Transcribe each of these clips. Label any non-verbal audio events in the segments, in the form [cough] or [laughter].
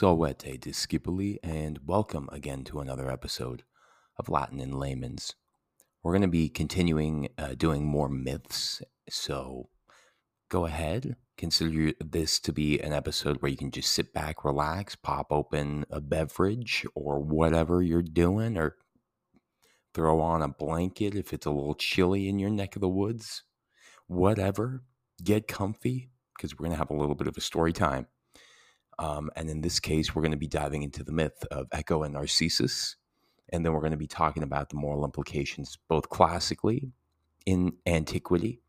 Salvete discipuli, and welcome again to another episode of Latin in Layman's. We're going to be continuing uh, doing more myths, so go ahead, consider this to be an episode where you can just sit back, relax, pop open a beverage or whatever you're doing, or throw on a blanket if it's a little chilly in your neck of the woods. Whatever, get comfy because we're going to have a little bit of a story time. Um, and in this case, we're going to be diving into the myth of Echo and Narcissus. And then we're going to be talking about the moral implications, both classically in antiquity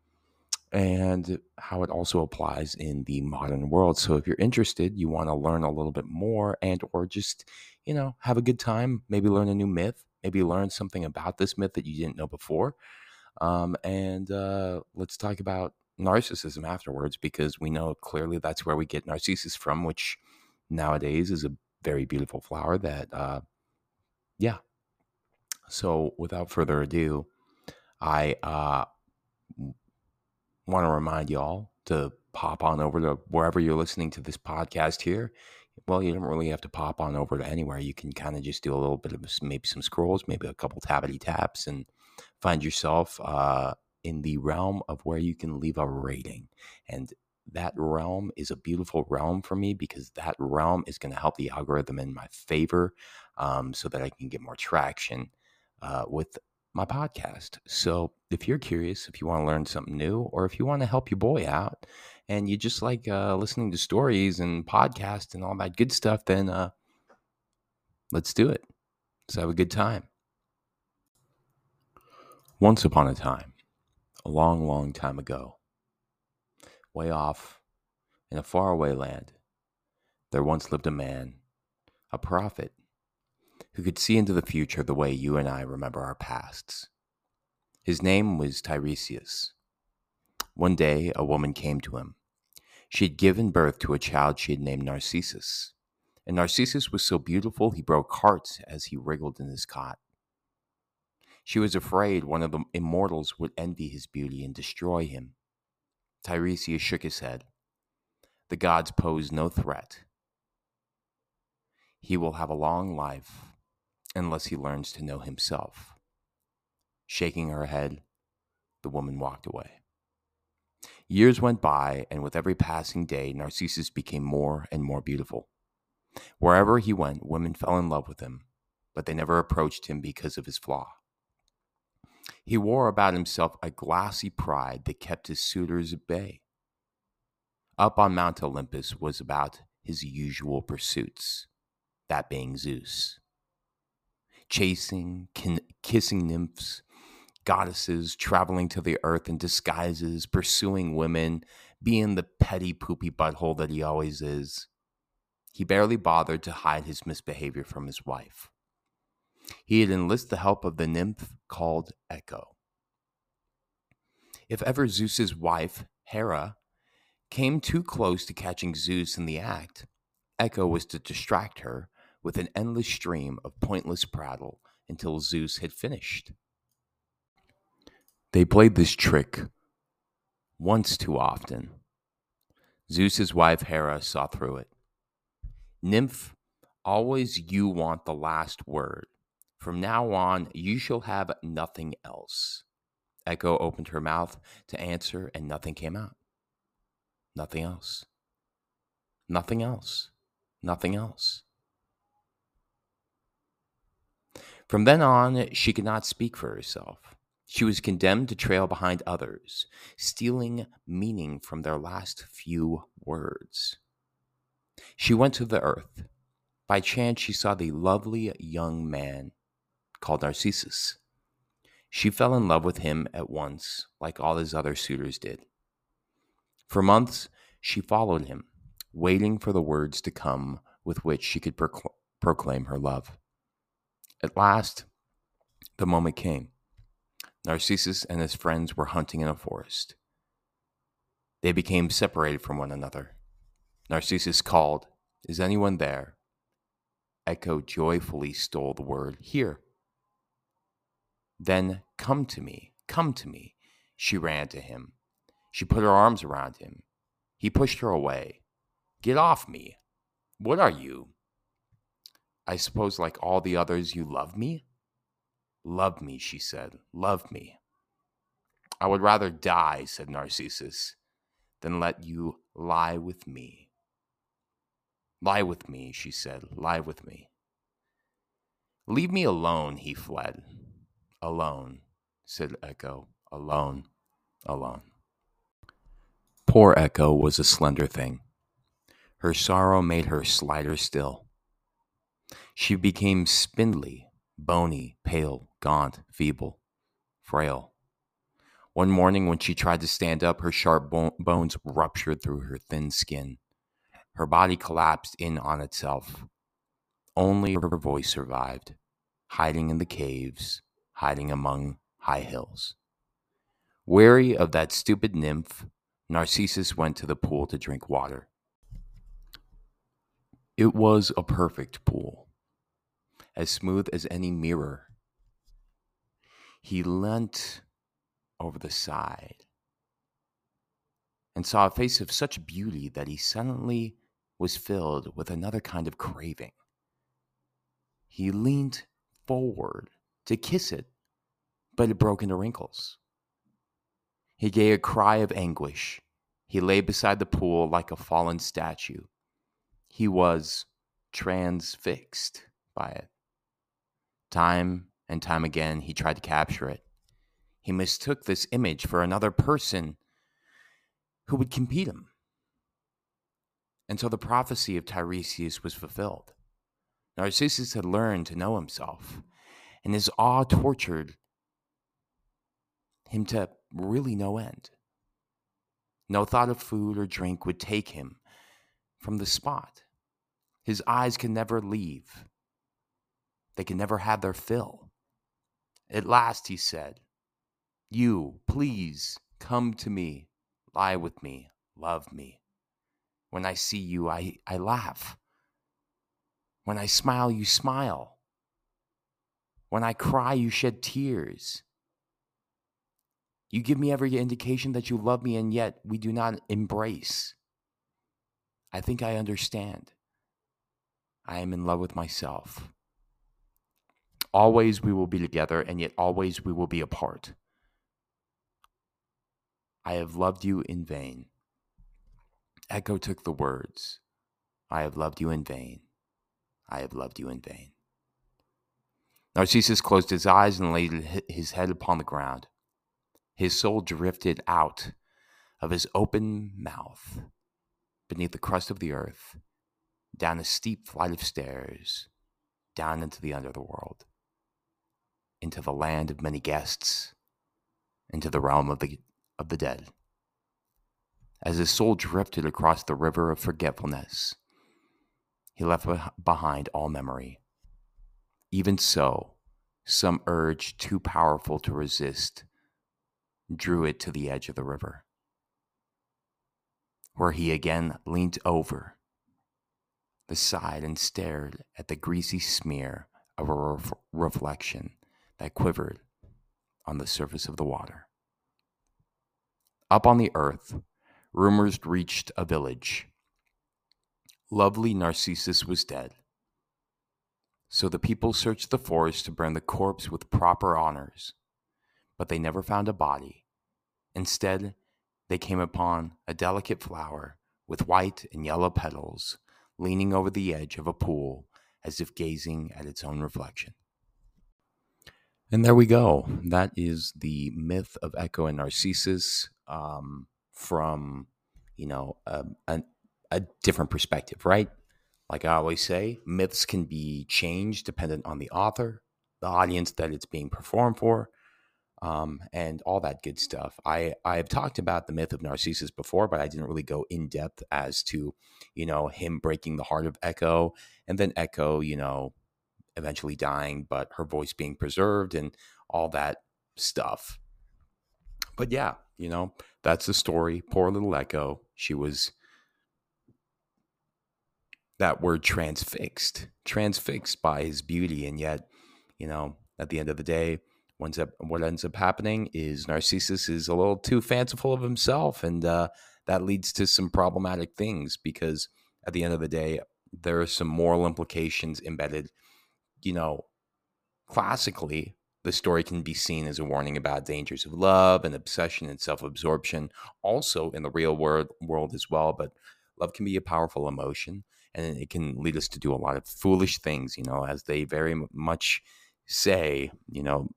and how it also applies in the modern world. So if you're interested, you want to learn a little bit more and or just, you know, have a good time, maybe learn a new myth, maybe learn something about this myth that you didn't know before. Um, and uh, let's talk about narcissism afterwards because we know clearly that's where we get narcissus from, which nowadays is a very beautiful flower that, uh, yeah. So without further ado, I uh, want to remind y'all to pop on over to wherever you're listening to this podcast here. Well, you don't really have to pop on over to anywhere. You can kind of just do a little bit of maybe some scrolls, maybe a couple tappity taps, and find yourself uh, in the realm of where you can leave a rating. And that realm is a beautiful realm for me because that realm is going to help the algorithm in my favor um, so that I can get more traction uh, with my podcast. So if you're curious, if you want to learn something new, or if you want to help your boy out and you just like uh, listening to stories and podcasts and all that good stuff, then uh, let's do it. Let's have a good time. Once upon a time, a long, long time ago, way off in a faraway land, there once lived a man, a prophet, who could see into the future the way you and I remember our pasts. His name was Tiresias. One day, a woman came to him. She had given birth to a child she had named Narcissus, and Narcissus was so beautiful he broke hearts as he wriggled in his cot. She was afraid one of the immortals would envy his beauty and destroy him. Tiresias shook his head. The gods pose no threat. He will have a long life unless he learns to know himself. Shaking her head, the woman walked away. Years went by, and with every passing day, Narcissus became more and more beautiful. Wherever he went, women fell in love with him, but they never approached him because of his flaw. He wore about himself a glassy pride that kept his suitors at bay. Up on Mount Olympus was about his usual pursuits, that being Zeus. Chasing, kin- kissing nymphs, goddesses, traveling to the earth in disguises, pursuing women, being the petty, poopy butthole that he always is. He barely bothered to hide his misbehavior from his wife he had enlisted the help of the nymph called Echo. If ever Zeus's wife, Hera, came too close to catching Zeus in the act, Echo was to distract her with an endless stream of pointless prattle until Zeus had finished. They played this trick once too often. Zeus's wife Hera saw through it. Nymph, always you want the last word. From now on, you shall have nothing else. Echo opened her mouth to answer, and nothing came out. Nothing else. Nothing else. Nothing else. From then on, she could not speak for herself. She was condemned to trail behind others, stealing meaning from their last few words. She went to the earth. By chance, she saw the lovely young man called Narcissus. She fell in love with him at once, like all his other suitors did. For months, she followed him, waiting for the words to come with which she could procl- proclaim her love. At last, the moment came. Narcissus and his friends were hunting in a forest. They became separated from one another. Narcissus called, Is anyone there? Echo joyfully stole the word, Here. Then come to me, come to me. She ran to him. She put her arms around him. He pushed her away. Get off me. What are you? I suppose, like all the others, you love me? Love me, she said. Love me. I would rather die, said Narcissus, than let you lie with me. Lie with me, she said. Lie with me. Leave me alone, he fled. Alone, said Echo. Alone, alone. Poor Echo was a slender thing. Her sorrow made her slighter still. She became spindly, bony, pale, gaunt, feeble, frail. One morning, when she tried to stand up, her sharp bones ruptured through her thin skin. Her body collapsed in on itself. Only her voice survived, hiding in the caves, hiding among high hills. Weary of that stupid nymph, Narcissus went to the pool to drink water. It was a perfect pool, as smooth as any mirror. He leant over the side and saw a face of such beauty that he suddenly was filled with another kind of craving. He leaned forward to kiss it, but it broke into wrinkles. He gave a cry of anguish. He lay beside the pool like a fallen statue. He was transfixed by it. Time and time again, he tried to capture it. He mistook this image for another person who would compete him. And so the prophecy of Tiresias was fulfilled. Narcissus had learned to know himself, and his awe tortured him to really no end. No thought of food or drink would take him from the spot. His eyes can never leave, they can never have their fill. At last, he said, You, please, come to me, lie with me, love me. When I see you, I, I laugh. When I smile, you smile. When I cry, you shed tears. You give me every indication that you love me, and yet we do not embrace. I think I understand. I am in love with myself. Always we will be together, and yet always we will be apart. I have loved you in vain. Echo took the words I have loved you in vain. I have loved you in vain. Narcissus closed his eyes and laid his head upon the ground. His soul drifted out of his open mouth beneath the crust of the earth, down a steep flight of stairs, down into the underworld, into the land of many guests, into the realm of the, of the dead. As his soul drifted across the river of forgetfulness, he left behind all memory. Even so, some urge too powerful to resist drew it to the edge of the river, where he again leaned over the side and stared at the greasy smear of a ref- reflection that quivered on the surface of the water. Up on the earth, rumors reached a village. Lovely Narcissus was dead. So the people searched the forest to burn the corpse with proper honors, but they never found a body Instead, they came upon a delicate flower with white and yellow petals leaning over the edge of a pool as if gazing at its own reflection. And there we go. That is the myth of Echo and Narcissus um, from, you know, a, a, a different perspective, right? Like I always say, myths can be changed dependent on the author, the audience that it's being performed for, um, and all that good stuff. I I have talked about the myth of Narcissus before, but I didn't really go in depth as to you know him breaking the heart of Echo, and then Echo, you know, eventually dying, but her voice being preserved and all that stuff. But yeah, you know, that's the story. Poor little Echo. She was that word transfixed, transfixed by his beauty, and yet, you know, at the end of the day up, what ends up happening is Narcissus is a little too fanciful of himself, and uh, that leads to some problematic things because at the end of the day, there are some moral implications embedded. You know, classically, the story can be seen as a warning about dangers of love and obsession and self-absorption, also in the real world world as well. But love can be a powerful emotion, and it can lead us to do a lot of foolish things. You know, as they very much say, you know,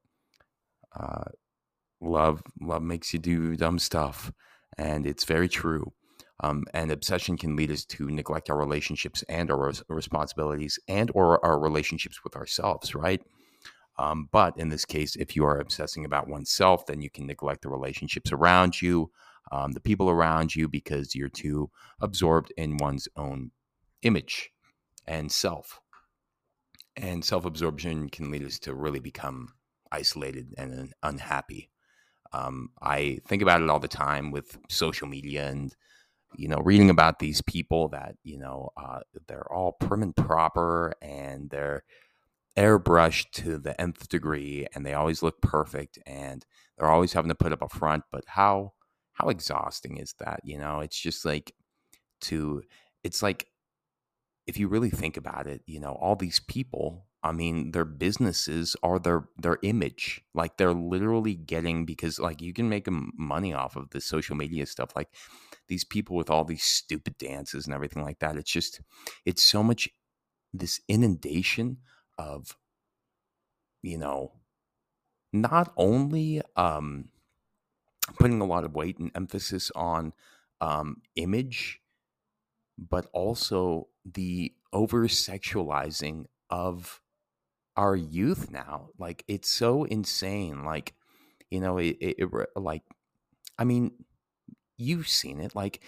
uh, love love makes you do dumb stuff, and it's very true. Um, and obsession can lead us to neglect our relationships and our res- responsibilities and or our relationships with ourselves right um, but in this case if you are obsessing about oneself then you can neglect the relationships around you um, the people around you because you're too absorbed in one's own image and self and self-absorption can lead us to really become isolated and unhappy um, i think about it all the time with social media and you know, reading about these people that, you know, uh, they're all prim and proper and they're airbrushed to the nth degree and they always look perfect and they're always having to put up a front. But how, how exhausting is that? You know, it's just like to, it's like, if you really think about it, you know, all these people I mean, their businesses are their their image. Like they're literally getting because like you can make money off of the social media stuff. Like these people with all these stupid dances and everything like that. It's just it's so much this inundation of you know not only um putting a lot of weight and emphasis on um image but also the over sexualizing of our youth now. Like it's so insane. Like, you know, it, it, it like, I mean, you've seen it. Like,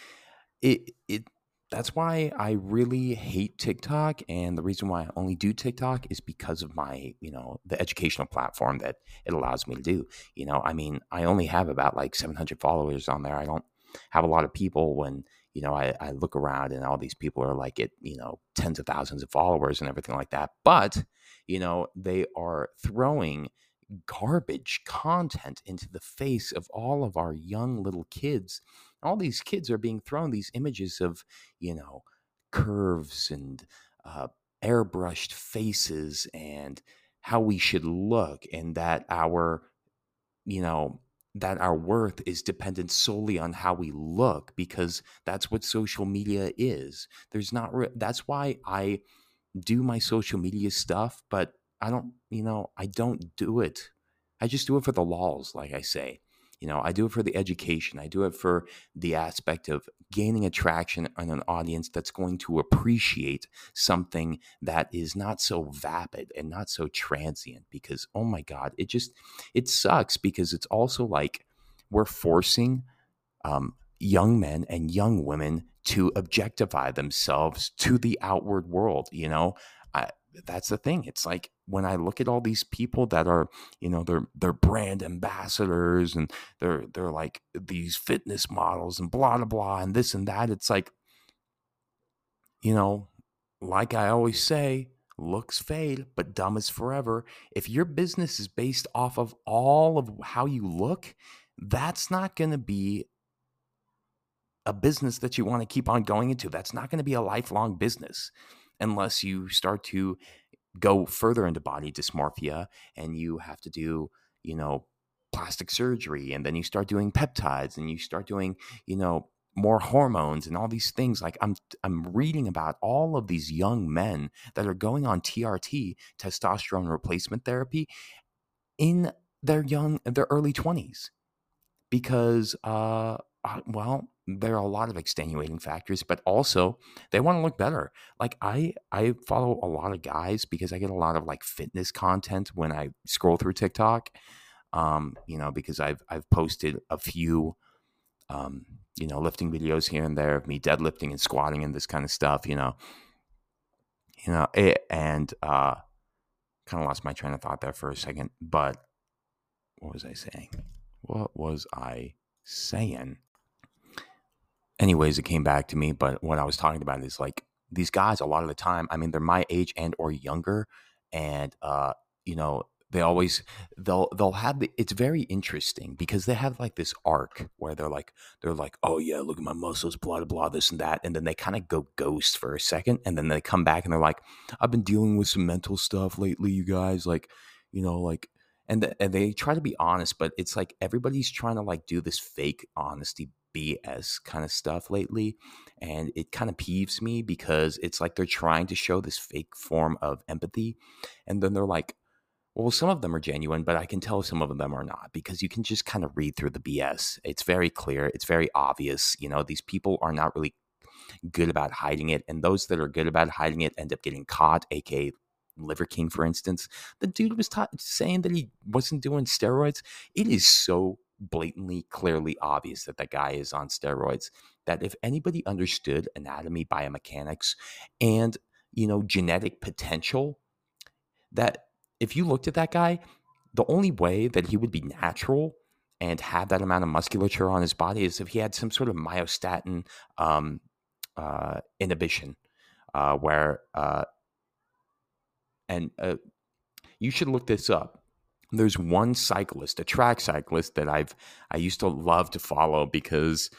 it, it, that's why I really hate TikTok. And the reason why I only do TikTok is because of my, you know, the educational platform that it allows me to do. You know, I mean, I only have about like 700 followers on there. I don't have a lot of people when, you know, I, I look around and all these people are like it, you know, tens of thousands of followers and everything like that. But you know, they are throwing garbage content into the face of all of our young little kids. All these kids are being thrown these images of, you know, curves and uh, airbrushed faces and how we should look, and that our, you know, that our worth is dependent solely on how we look because that's what social media is. There's not, re- that's why I do my social media stuff, but I don't, you know, I don't do it. I just do it for the laws, like I say. You know, I do it for the education. I do it for the aspect of gaining attraction on an audience that's going to appreciate something that is not so vapid and not so transient because oh my god, it just it sucks because it's also like we're forcing um, young men and young women to objectify themselves to the outward world. You know, I, that's the thing. It's like when I look at all these people that are, you know, they're they're brand ambassadors and they're they're like these fitness models and blah blah blah and this and that. It's like, you know, like I always say, looks fade, but dumb is forever. If your business is based off of all of how you look, that's not going to be a business that you want to keep on going into. That's not going to be a lifelong business unless you start to go further into body dysmorphia and you have to do, you know, plastic surgery and then you start doing peptides and you start doing, you know, more hormones and all these things like I'm I'm reading about all of these young men that are going on TRT testosterone replacement therapy in their young their early 20s because uh uh, well, there are a lot of extenuating factors, but also they want to look better. Like I, I follow a lot of guys because I get a lot of like fitness content when I scroll through TikTok. Um, you know, because I've I've posted a few, um, you know, lifting videos here and there of me deadlifting and squatting and this kind of stuff. You know, you know, it, eh, and uh, kind of lost my train of thought there for a second. But what was I saying? What was I saying? Anyways, it came back to me. But what I was talking about is like these guys, a lot of the time, I mean, they're my age and or younger, and uh, you know, they always they'll they'll have the, it's very interesting because they have like this arc where they're like they're like oh yeah look at my muscles blah blah blah this and that and then they kind of go ghost for a second and then they come back and they're like I've been dealing with some mental stuff lately you guys like you know like and, the, and they try to be honest but it's like everybody's trying to like do this fake honesty BS kind of stuff lately. And it kind of peeves me because it's like they're trying to show this fake form of empathy. And then they're like, well, some of them are genuine, but I can tell some of them are not because you can just kind of read through the BS. It's very clear, it's very obvious. You know, these people are not really good about hiding it. And those that are good about hiding it end up getting caught, aka Liver King, for instance. The dude was saying that he wasn't doing steroids. It is so blatantly, clearly obvious that that guy is on steroids. That if anybody understood anatomy, biomechanics, and you know genetic potential, that if you looked at that guy, the only way that he would be natural and have that amount of musculature on his body is if he had some sort of myostatin um, uh, inhibition, uh, where uh, and uh, you should look this up there's one cyclist, a track cyclist that I've I used to love to follow because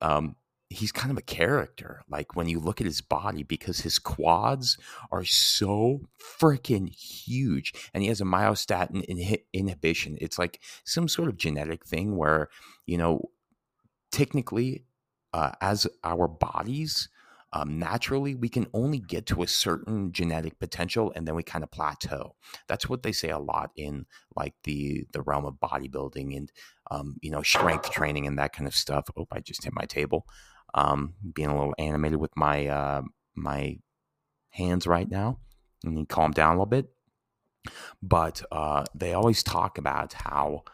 um, he's kind of a character. Like when you look at his body, because his quads are so freaking huge, and he has a myostatin inhibition. It's like some sort of genetic thing where you know, technically, uh, as our bodies um, naturally we can only get to a certain genetic potential and then we kind of plateau. That's what they say a lot in like the the realm of bodybuilding and um, you know strength training and that kind of stuff. Oh i just hit my table. Um, being a little animated with my uh, my hands right now. And you calm down a little bit. But uh, they always talk about how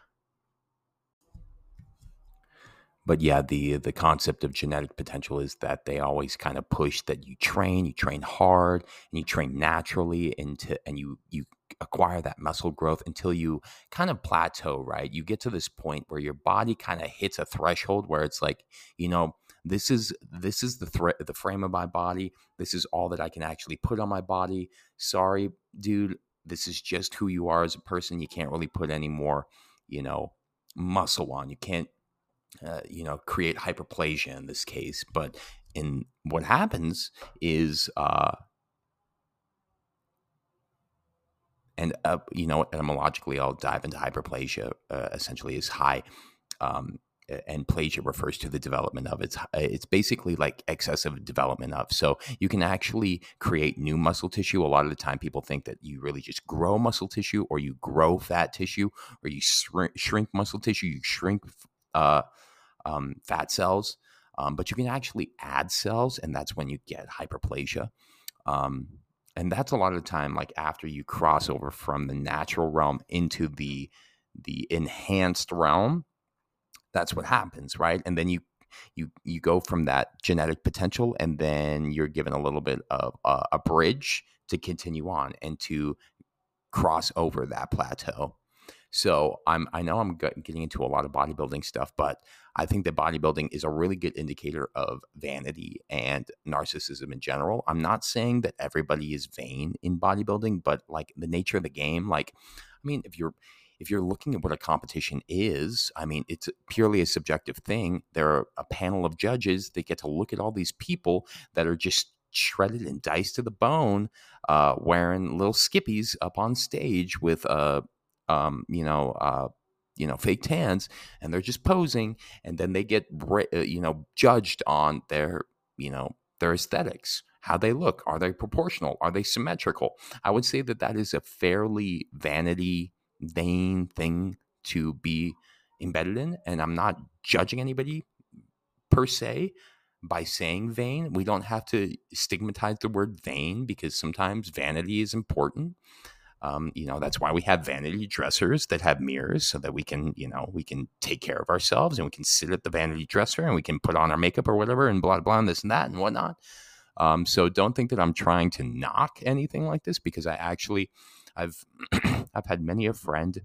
but yeah, the the concept of genetic potential is that they always kind of push that you train, you train hard, and you train naturally into, and you you acquire that muscle growth until you kind of plateau, right? You get to this point where your body kind of hits a threshold where it's like, you know, this is this is the threat the frame of my body. This is all that I can actually put on my body. Sorry, dude, this is just who you are as a person. You can't really put any more, you know, muscle on. You can't uh, you know, create hyperplasia in this case. But in what happens is, uh, and uh, you know, etymologically, I'll dive into hyperplasia. Uh, essentially, is high, um, and plasia refers to the development of it's. It's basically like excessive development of. So you can actually create new muscle tissue. A lot of the time, people think that you really just grow muscle tissue, or you grow fat tissue, or you shrink, shrink muscle tissue. You shrink uh, um, fat cells, um, but you can actually add cells, and that's when you get hyperplasia. Um, and that's a lot of the time, like after you cross over from the natural realm into the the enhanced realm, that's what happens, right? And then you you you go from that genetic potential, and then you're given a little bit of uh, a bridge to continue on and to cross over that plateau. So I'm I know I'm getting into a lot of bodybuilding stuff, but I think that bodybuilding is a really good indicator of vanity and narcissism in general. I'm not saying that everybody is vain in bodybuilding, but like the nature of the game, like I mean, if you're if you're looking at what a competition is, I mean, it's purely a subjective thing. There are a panel of judges that get to look at all these people that are just shredded and diced to the bone, uh, wearing little skippies up on stage with a um, you know, uh, you know, fake tans, and they're just posing, and then they get, uh, you know, judged on their, you know, their aesthetics, how they look, are they proportional, are they symmetrical? I would say that that is a fairly vanity, vain thing to be embedded in, and I'm not judging anybody per se by saying vain. We don't have to stigmatize the word vain because sometimes vanity is important. Um, you know, that's why we have vanity dressers that have mirrors so that we can, you know, we can take care of ourselves and we can sit at the vanity dresser and we can put on our makeup or whatever and blah, blah, and this and that and whatnot. Um, so don't think that I'm trying to knock anything like this because I actually, I've, [clears throat] I've had many a friend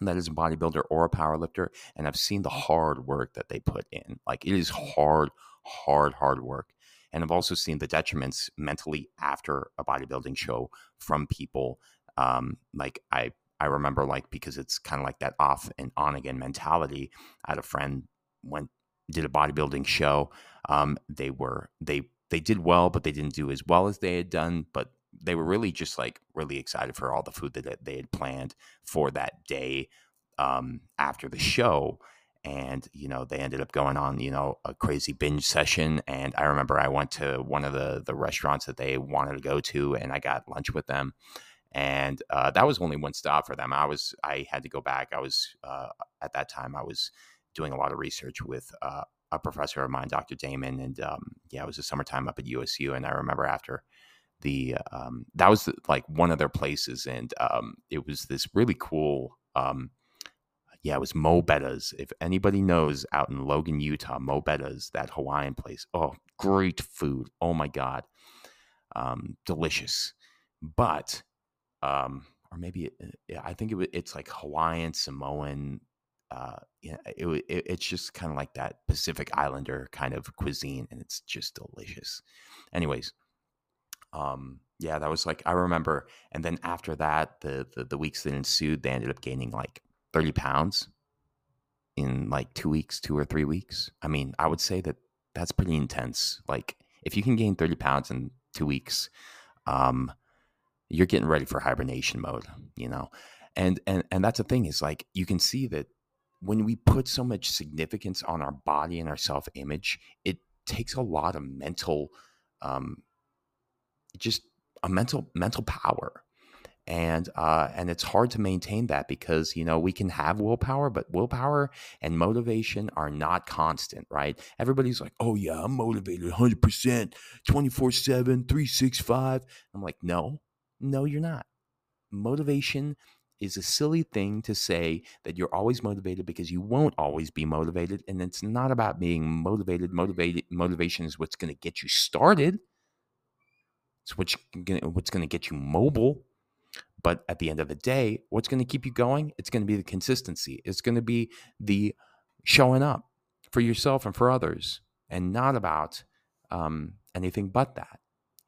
that is a bodybuilder or a powerlifter, and I've seen the hard work that they put in. Like it is hard, hard, hard work. And I've also seen the detriments mentally after a bodybuilding show from people um, like I I remember like because it's kind of like that off and on again mentality. I had a friend went did a bodybuilding show. Um, they were they they did well, but they didn't do as well as they had done. But they were really just like really excited for all the food that they had planned for that day um, after the show. And you know they ended up going on you know a crazy binge session. And I remember I went to one of the the restaurants that they wanted to go to, and I got lunch with them. And uh, that was only one stop for them. I was I had to go back. I was uh, at that time I was doing a lot of research with uh, a professor of mine, Dr. Damon, and um, yeah, it was the summertime up at USU, and I remember after the um, that was like one of their places, and um, it was this really cool. Um, yeah, it was Mo' Bettahs. If anybody knows out in Logan, Utah, Mo' Bettahs, that Hawaiian place. Oh, great food. Oh my God. Um, delicious. But, um, or maybe it, I think it, it's like Hawaiian, Samoan, uh, yeah, it, it, it's just kind of like that Pacific Islander kind of cuisine, and it's just delicious. Anyways, um, yeah, that was like I remember, and then after that, the, the the weeks that ensued, they ended up gaining like thirty pounds in like two weeks, two or three weeks. I mean, I would say that that's pretty intense. Like, if you can gain thirty pounds in two weeks, um, you're getting ready for hibernation mode, you know. And and and that's the thing is like you can see that when we put so much significance on our body and our self image, it takes a lot of mental, um, just a mental mental power, and uh, and it's hard to maintain that because you know we can have willpower, but willpower and motivation are not constant, right? Everybody's like, oh yeah, I'm motivated, hundred percent, 24 seven, 365. I'm like, no, no, you're not. Motivation is a silly thing to say that you're always motivated because you won't always be motivated. And it's not about being motivated. Motivated motivation is what's going to get you started. It's what's going to get you mobile. But at the end of the day, what's going to keep you going? It's going to be the consistency. It's going to be the showing up for yourself and for others, and not about um, anything but that.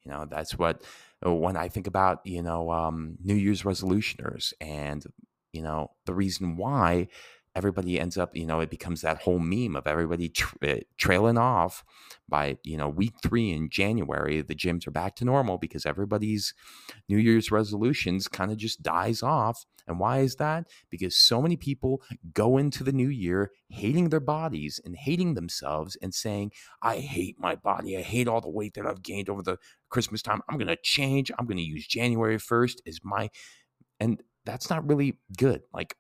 You know, that's what when I think about, you know, um, New Year's resolutioners and, you know, the reason why everybody ends up, you know, it becomes that whole meme of everybody tra- uh, trailing off by, you know, week three in January. The gyms are back to normal because everybody's New Year's resolutions kind of just dies off. And why is that? Because so many people go into the new year hating their bodies and hating themselves and saying, I hate my body. I hate all the weight that I've gained over the Christmas time. I'm going to change. I'm going to use January 1st as my, and that's not really good. Like,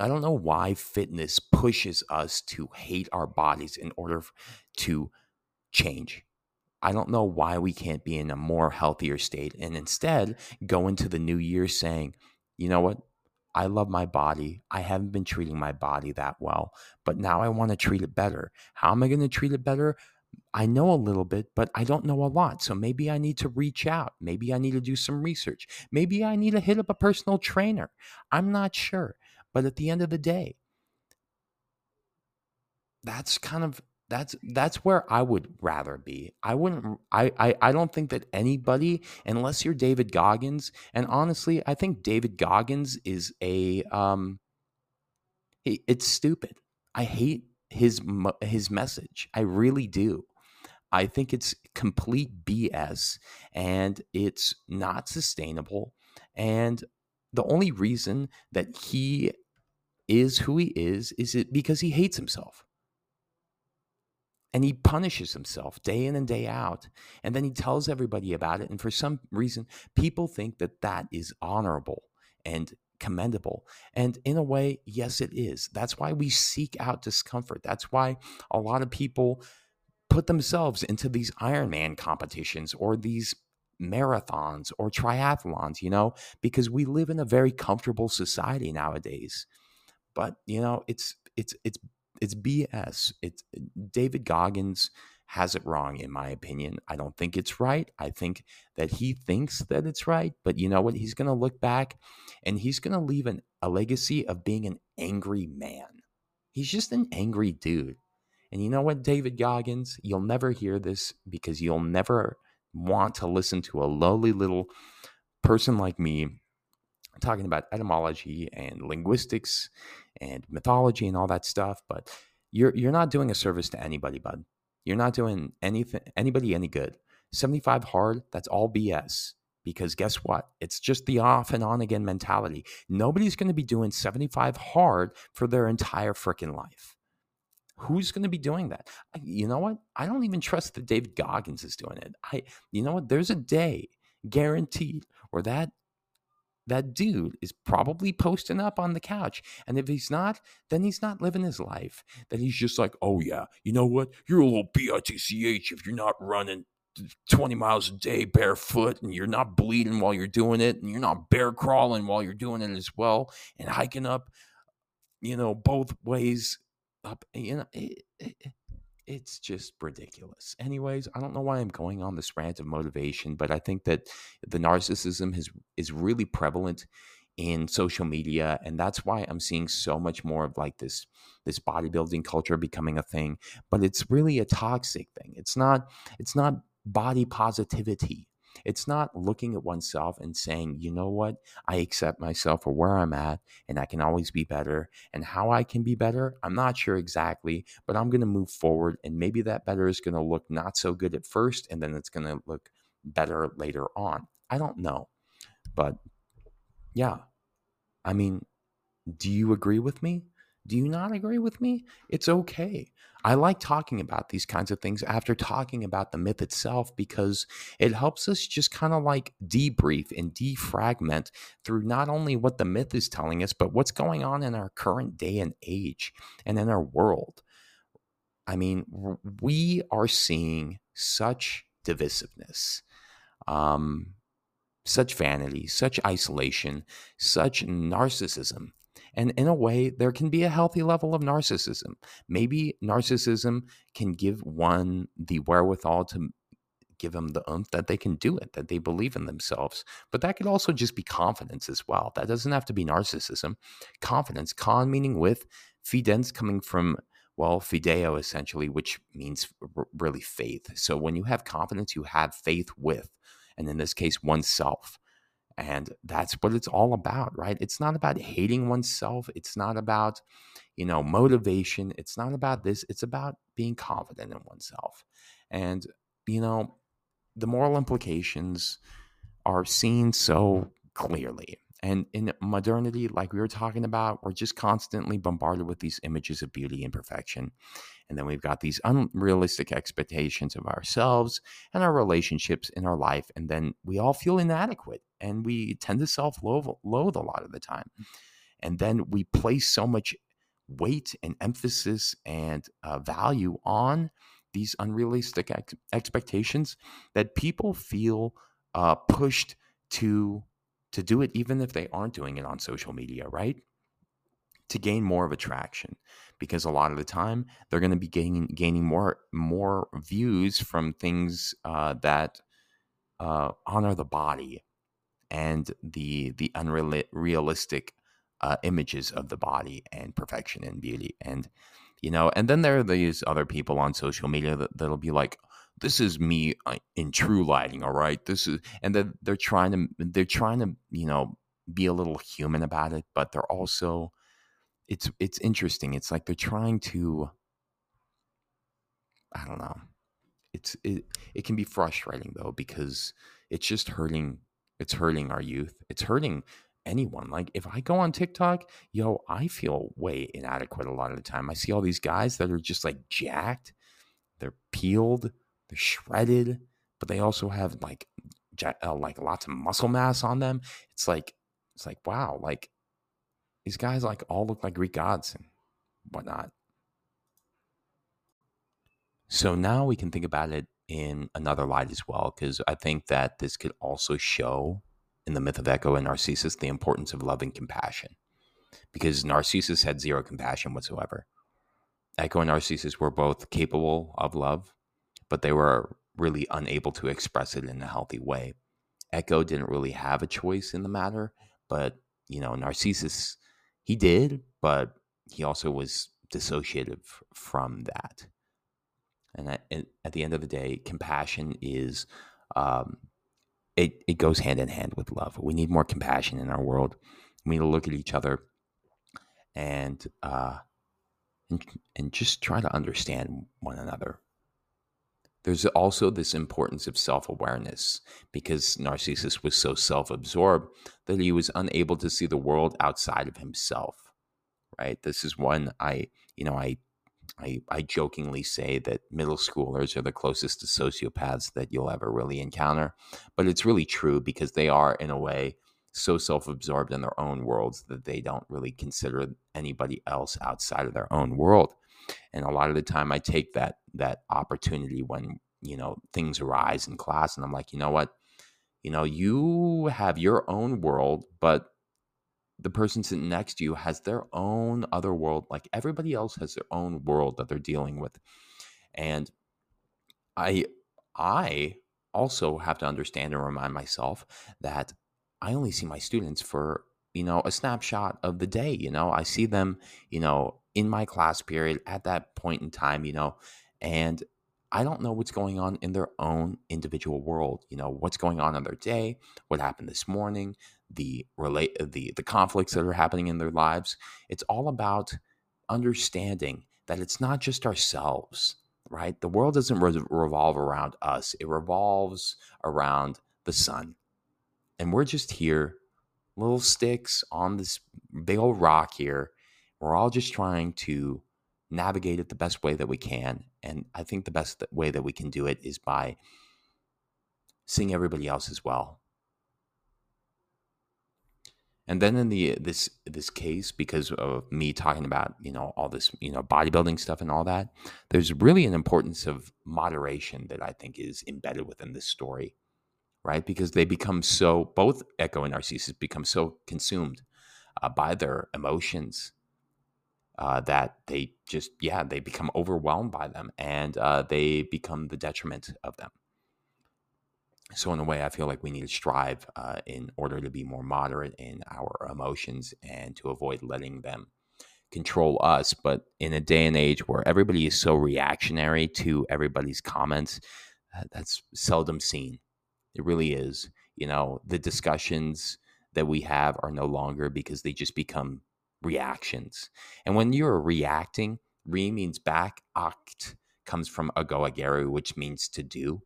I don't know why fitness pushes us to hate our bodies in order to change. I don't know why we can't be in a more healthier state and instead go into the new year saying, you know what? I love my body. I haven't been treating my body that well, but now I want to treat it better. How am I going to treat it better? I know a little bit, but I don't know a lot. So maybe I need to reach out. Maybe I need to do some research. Maybe I need to hit up a personal trainer. I'm not sure. But at the end of the day, that's kind of that's that's where I would rather be. I wouldn't I, I I don't think that anybody unless you're David Goggins and honestly I think David Goggins is a um it's stupid. I hate his his message. I really do. I think it's complete BS and it's not sustainable and the only reason that he is who he is is it because he hates himself and he punishes himself day in and day out. And then he tells everybody about it. And for some reason people think that that is honorable and commendable. And in a way yes it is. That's why we seek out discomfort. That's why a lot of people put themselves into these ironman competitions or these marathons or triathlons you know because we live in a very comfortable society nowadays. But you know it's it's it's it's BS. It's David Goggins has it wrong in my opinion. I don't think it's right. I think that he thinks that it's right, but you know what? He's going to look back and he's going to leave an, a legacy of being an angry man. He's just an angry dude. And you know what, David Goggins? You'll never hear this because you'll never want to listen to a lowly little person like me talking about etymology and linguistics and mythology and all that stuff, but you're you're not doing a service to anybody, bud. You're not doing anything anybody any good. 75 hard, that's all BS. Because guess what? It's just the off and on again mentality. Nobody's going to be doing 75 hard for their entire freaking life. Who's going to be doing that? You know what? I don't even trust that David Goggins is doing it. I, you know what? There's a day guaranteed where that that dude is probably posting up on the couch. And if he's not, then he's not living his life. Then he's just like, oh, yeah, you know what? You're a little BITCH if you're not running 20 miles a day barefoot and you're not bleeding while you're doing it and you're not bear crawling while you're doing it as well and hiking up, you know, both ways up. You know, it, it, it's just ridiculous. Anyways, I don't know why I'm going on this rant of motivation, but I think that the narcissism has is really prevalent in social media and that's why I'm seeing so much more of like this this bodybuilding culture becoming a thing, but it's really a toxic thing. It's not it's not body positivity. It's not looking at oneself and saying, you know what, I accept myself for where I'm at and I can always be better. And how I can be better, I'm not sure exactly, but I'm going to move forward. And maybe that better is going to look not so good at first and then it's going to look better later on. I don't know. But yeah, I mean, do you agree with me? Do you not agree with me? It's okay. I like talking about these kinds of things after talking about the myth itself because it helps us just kind of like debrief and defragment through not only what the myth is telling us, but what's going on in our current day and age and in our world. I mean, we are seeing such divisiveness, um, such vanity, such isolation, such narcissism and in a way, there can be a healthy level of narcissism. Maybe narcissism can give one the wherewithal to give them the oomph that they can do it, that they believe in themselves. But that could also just be confidence as well. That doesn't have to be narcissism. Confidence, con meaning with, fidens coming from, well, fideo essentially, which means r- really faith. So when you have confidence, you have faith with, and in this case, oneself. And that's what it's all about, right? It's not about hating oneself. It's not about, you know, motivation. It's not about this. It's about being confident in oneself. And, you know, the moral implications are seen so clearly. And in modernity, like we were talking about, we're just constantly bombarded with these images of beauty and perfection. And then we've got these unrealistic expectations of ourselves and our relationships in our life. And then we all feel inadequate and we tend to self loathe a lot of the time. And then we place so much weight and emphasis and uh, value on these unrealistic ex- expectations that people feel uh, pushed to to do it even if they aren't doing it on social media, right? To gain more of attraction, because a lot of the time they're going to be gaining gaining more more views from things uh, that uh, honor the body and the the unrealistic uh, images of the body and perfection and beauty. And you know and then there are these other people on social media that, that'll be like this is me uh, in true lighting all right? This is and then they're trying to they're trying to you know be a little human about it but they're also it's it's interesting. It's like they're trying to i don't know. It's it, it can be frustrating though because it's just hurting it's hurting our youth it's hurting anyone like if i go on tiktok yo i feel way inadequate a lot of the time i see all these guys that are just like jacked they're peeled they're shredded, but they also have like uh, like lots of muscle mass on them. It's like it's like wow, like these guys like all look like Greek gods and whatnot. So now we can think about it in another light as well, because I think that this could also show in the myth of Echo and Narcissus the importance of love and compassion. Because Narcissus had zero compassion whatsoever. Echo and Narcissus were both capable of love, but they were really unable to express it in a healthy way. Echo didn't really have a choice in the matter, but you know, Narcissus, he did, but he also was dissociative from that. And at, the end of the day, compassion is um, it, it goes hand in hand with love. We need more compassion in our world. We need to look at each other and uh, and, and just try to understand one another. There's also this importance of self awareness because Narcissus was so self absorbed that he was unable to see the world outside of himself. Right? This is one I, you know, I I, I jokingly say that middle schoolers are the closest to sociopaths that you'll ever really encounter. But it's really true because they are, in a way, so self absorbed in their own worlds that they don't really consider anybody else outside of their own world. And a lot of the time I take that that opportunity when, you know, things arise in class and I'm like, you know what? You know, you have your own world, but the person sitting next to you has their own other world. Like everybody else has their own world that they're dealing with. And I I also have to understand and remind myself that I only see my students for, you know, a snapshot of the day. You know, I see them, you know, in my class period at that point in time, you know, and I don't know what's going on in their own individual world. You know, what's going on in their day, what happened this morning, the relate the the conflicts that are happening in their lives. It's all about understanding that it's not just ourselves, right? The world doesn't re- revolve around us. It revolves around the sun. And we're just here, little sticks on this big old rock here. We're all just trying to navigate it the best way that we can. And I think the best way that we can do it is by seeing everybody else as well and then in the this this case, because of me talking about you know all this you know bodybuilding stuff and all that, there's really an importance of moderation that I think is embedded within this story, right? Because they become so both Echo and Narcissus become so consumed uh, by their emotions uh, that they just yeah they become overwhelmed by them and uh, they become the detriment of them. So in a way i feel like we need to strive uh, in order to be more moderate in our emotions and to avoid letting them control us. But in a day and age where everybody is so reactionary to everybody's comments that's seldom seen. It really is you know the discussions that we have are no longer because they just become reactions and when you're reacting re means back act comes from ago agere which means to do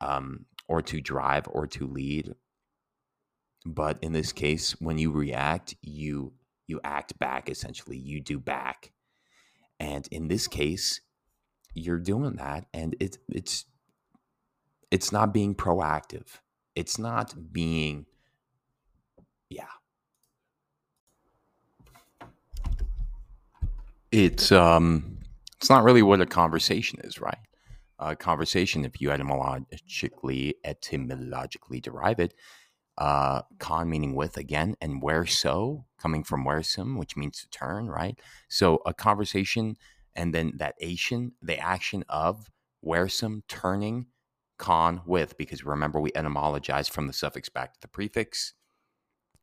um, or to drive or to lead. But in this case, when you react, you you act back essentially. You do back. And in this case, you're doing that and it's it's it's not being proactive. It's not being yeah. It's um it's not really what a conversation is, right? A conversation, if you etymologically etymologically derive it, uh, con meaning with again, and where so coming from versum, which means to turn, right? So a conversation, and then that action, the action of versum turning con with, because remember we etymologize from the suffix back to the prefix.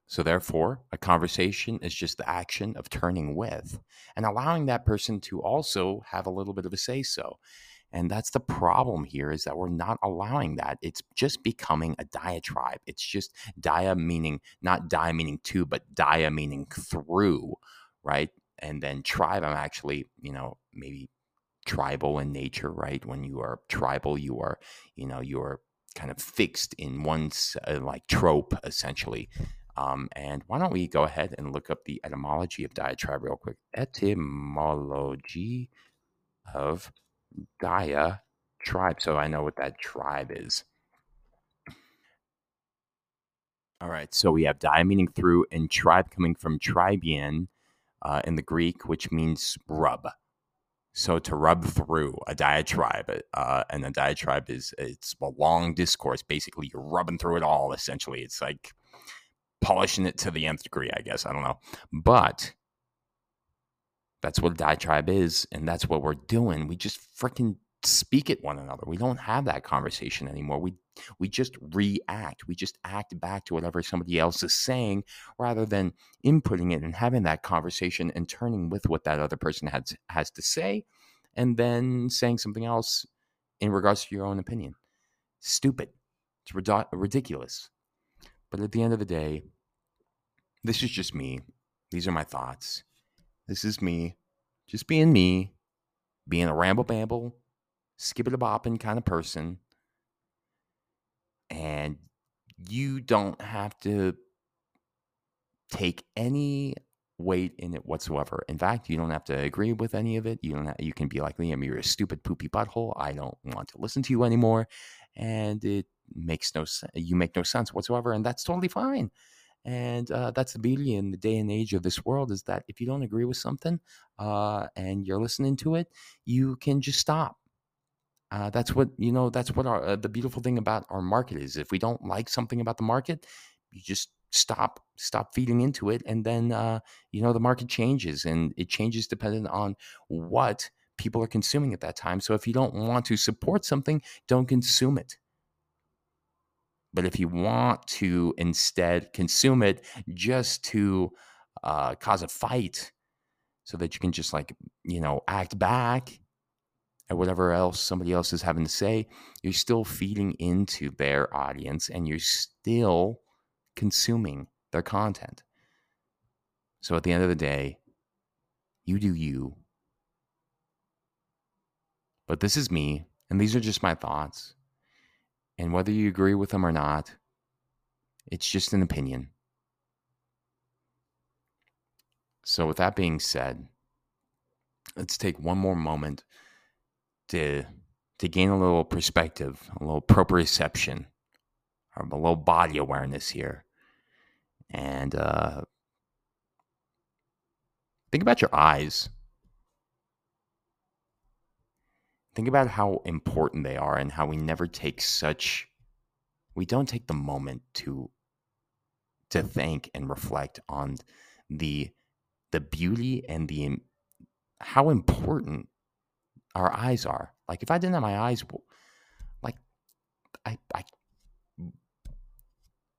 So, therefore, a conversation is just the action of turning with and allowing that person to also have a little bit of a say so. And that's the problem here is that we're not allowing that. It's just becoming a diatribe. It's just dia meaning not dia meaning two, but dia meaning through, right? And then tribe, I'm actually, you know, maybe tribal in nature, right? When you are tribal, you are, you know, you are kind of fixed in one uh, like trope essentially. Um, and why don't we go ahead and look up the etymology of diatribe real quick? Etymology of Gaia tribe. So I know what that tribe is. All right. So we have dia meaning through and tribe coming from tribein uh, in the Greek, which means rub. So to rub through a diatribe, uh, and a diatribe is it's a long discourse. Basically, you're rubbing through it all. Essentially, it's like polishing it to the nth degree. I guess I don't know, but that's what diatribe is, and that's what we're doing. We just freaking speak at one another. We don't have that conversation anymore. We we just react. We just act back to whatever somebody else is saying rather than inputting it and having that conversation and turning with what that other person has has to say and then saying something else in regards to your own opinion. Stupid. It's ridiculous. But at the end of the day, this is just me. These are my thoughts. This is me, just being me, being a ramble bamble, skip it a bopping kind of person. And you don't have to take any weight in it whatsoever. In fact, you don't have to agree with any of it. You don't. Have, you can be like Liam. You're a stupid poopy butthole. I don't want to listen to you anymore, and it makes no sense. You make no sense whatsoever, and that's totally fine. And uh, that's the beauty in the day and age of this world is that if you don't agree with something uh, and you're listening to it, you can just stop. Uh, that's what you know. That's what our uh, the beautiful thing about our market is. If we don't like something about the market, you just stop stop feeding into it and then uh, you know the market changes and it changes depending on what people are consuming at that time so if you don't want to support something don't consume it but if you want to instead consume it just to uh, cause a fight so that you can just like you know act back at whatever else somebody else is having to say you're still feeding into their audience and you're still consuming their content. So at the end of the day, you do you. But this is me, and these are just my thoughts. And whether you agree with them or not, it's just an opinion. So, with that being said, let's take one more moment to, to gain a little perspective, a little proprioception or a little body awareness here. And uh, think about your eyes. Think about how important they are and how we never take such we don't take the moment to to think and reflect on the the beauty and the how important our eyes are. Like if I didn't have my eyes, like I I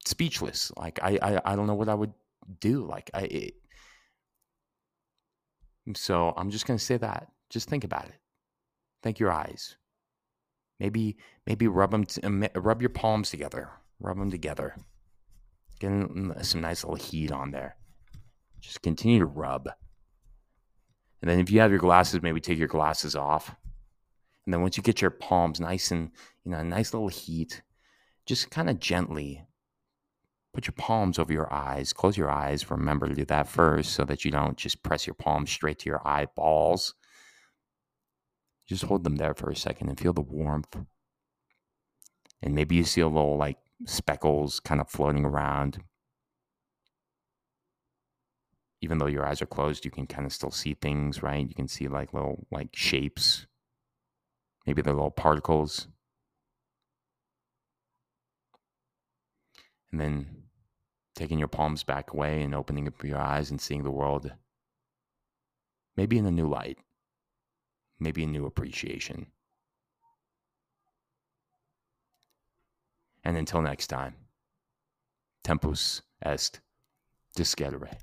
speechless. Like I, I, I don't know what I would do. Like I, it, so I'm just gonna say that. Just think about it. Think your eyes. Maybe, maybe rub them, t- um, rub your palms together. Rub them together. Get some nice little heat on there. Just continue to rub. And then if you have your glasses, maybe take your glasses off. And then once you get your palms nice and, you know, a nice little heat, just kind of gently put your palms over your eyes. Close your eyes. Remember to do that first so that you don't just press your palms straight to your eyeballs. Just hold them there for a second and feel the warmth. And maybe you see a little like speckles kind of floating around. Even though your eyes are closed, you can kind of still see things, right? You can see like little like shapes. Maybe they're little particles. And then taking your palms back away and opening up your eyes and seeing the world maybe in a new light, maybe a new appreciation. And until next time, tempus est discedere.